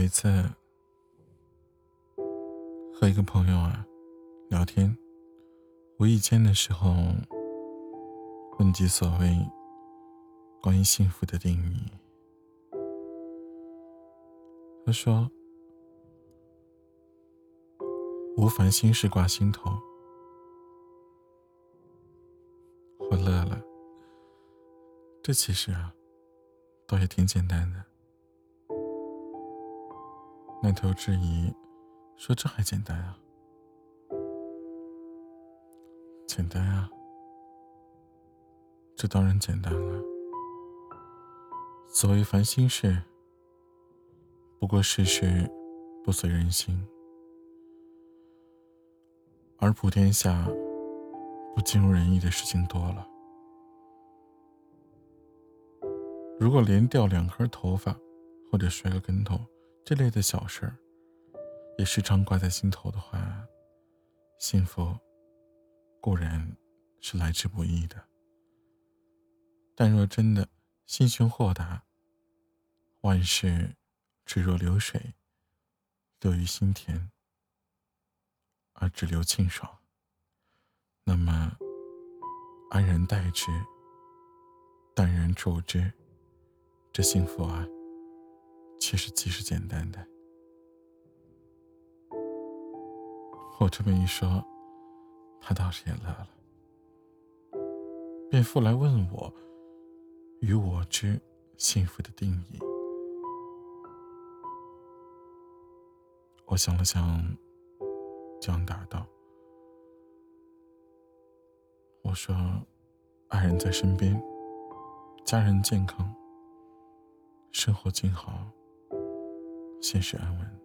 有一次和一个朋友啊聊天，无意间的时候问及所谓关于幸福的定义，他说：“无烦心事挂心头。”我乐了，这其实啊，倒也挺简单的。那头质疑说：“这还简单啊？简单啊？这当然简单了。所谓烦心事，不过世事不随人心，而普天下不尽如人意的事情多了。如果连掉两根头发，或者摔个跟头。”这类的小事儿，也时常挂在心头的话，幸福固然是来之不易的。但若真的心胸豁达，万事只若流水，流于心田，而只留清爽，那么安然待之，淡然处之，这幸福啊！其实既是简单的。我这么一说，他倒是也乐了，便复来问我与我之幸福的定义。我想了想，这样答道：“我说，爱人在身边，家人健康，生活静好。”现实安稳。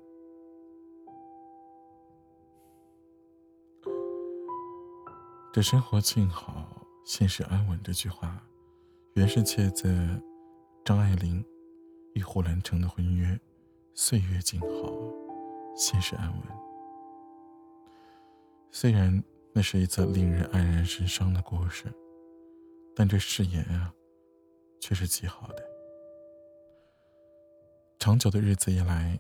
这生活静好，现实安稳这句话，原是窃自张爱玲与胡兰成的婚约。岁月静好，现实安稳。虽然那是一则令人黯然神伤的故事，但这誓言啊，却是极好的。长久的日子以来，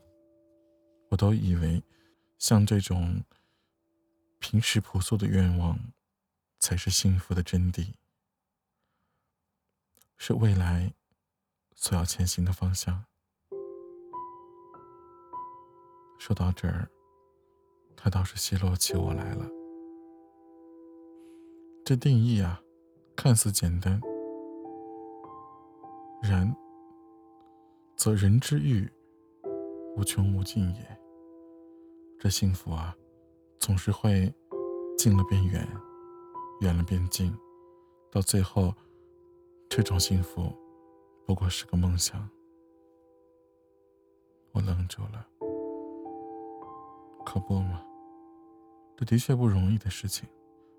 我都以为，像这种平时朴素的愿望，才是幸福的真谛，是未来所要前行的方向。说到这儿，他倒是奚落起我来了。这定义啊，看似简单，然。则人之欲无穷无尽也。这幸福啊，总是会近了变远，远了变近，到最后，这种幸福不过是个梦想。我愣住了。可不嘛，这的确不容易的事情。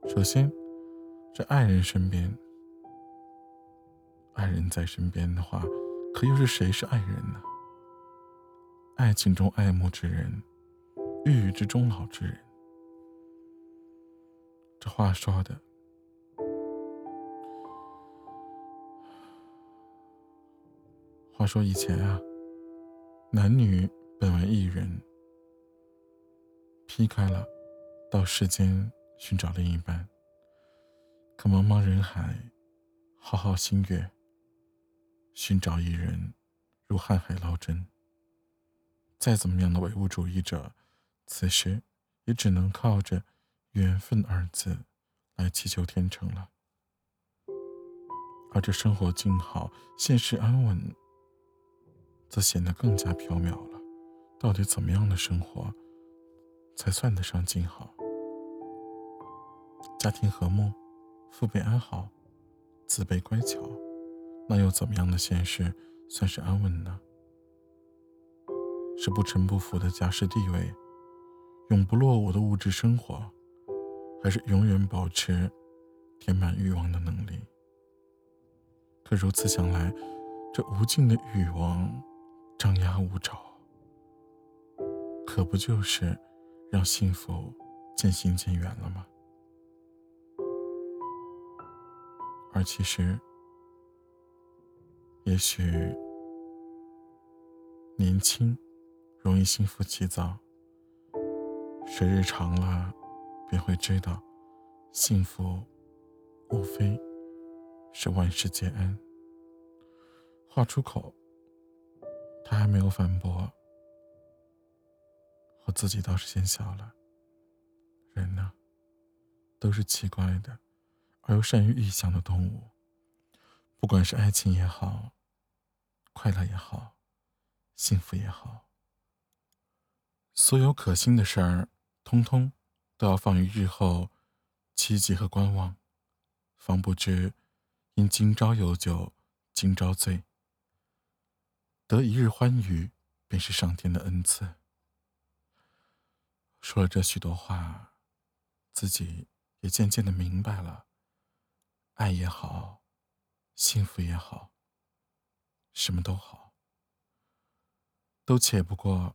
首先，这爱人身边，爱人在身边的话。可又是谁是爱人呢？爱情中爱慕之人，郁郁之终老之人。这话说的，话说以前啊，男女本为一人，劈开了，到世间寻找另一半。可茫茫人海，浩浩星月。寻找一人，如瀚海捞针。再怎么样的唯物主义者，此时也只能靠着“缘分”二字来祈求天成了。而这生活静好、现实安稳，则显得更加缥缈了。到底怎么样的生活，才算得上静好？家庭和睦，父辈安好，子辈乖巧。那又怎么样的现实算是安稳呢？是不沉不浮的家世地位，永不落伍的物质生活，还是永远保持填满欲望的能力？可如此想来，这无尽的欲望张牙舞爪，可不就是让幸福渐行渐远了吗？而其实。也许，年轻容易心浮气躁。时日长了，便会知道，幸福无非是万事皆安。话出口，他还没有反驳，我自己倒是先笑了。人呢，都是奇怪的，而又善于臆想的动物。不管是爱情也好，快乐也好，幸福也好，所有可信的事儿，通通都要放于日后期冀和观望，方不知因今朝有酒今朝醉。得一日欢愉，便是上天的恩赐。说了这许多话，自己也渐渐的明白了，爱也好，幸福也好，什么都好，都且不过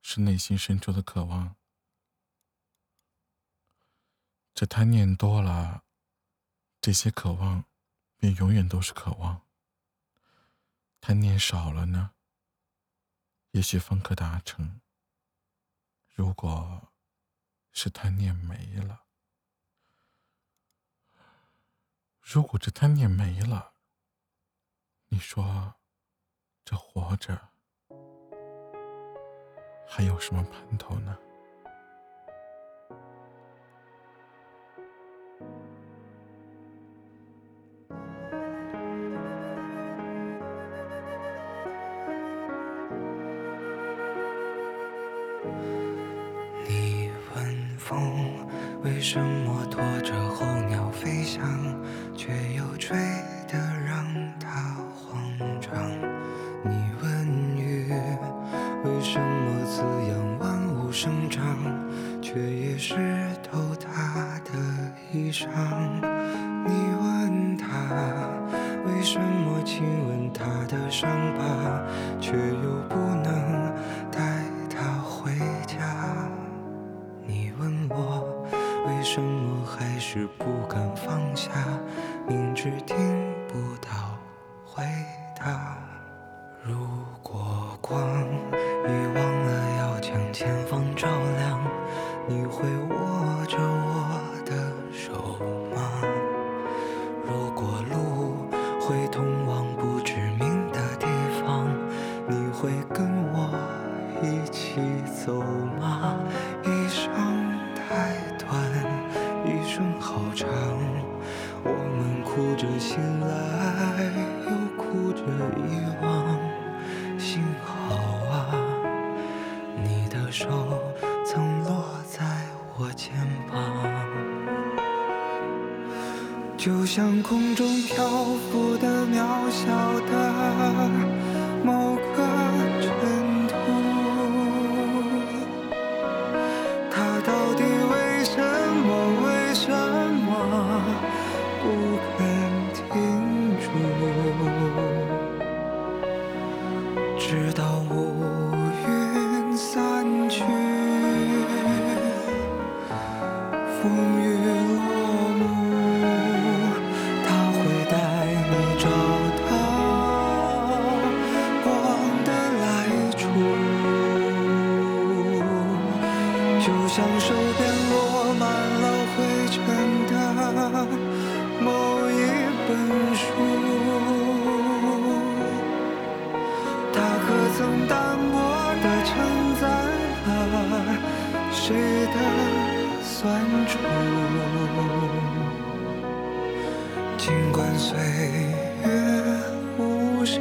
是内心深处的渴望。这贪念多了，这些渴望便永远都是渴望。贪念少了呢，也许方可达成。如果是贪念没了，如果这贪念没了，你说这活着还有什么盼头呢？你问风为什么拖着候鸟飞翔，却又追生长，却也湿透他的衣裳？你问他，为什么亲吻他的伤疤，却又不能带他回家？你问我。为什么还是不敢放下？明知听不到回答。如果光已忘手曾落在我肩膀，就像空中漂浮的渺小的某像手边落满了。灰尘的某一本书，它可曾单薄地承载了谁的酸楚？尽管岁月无声，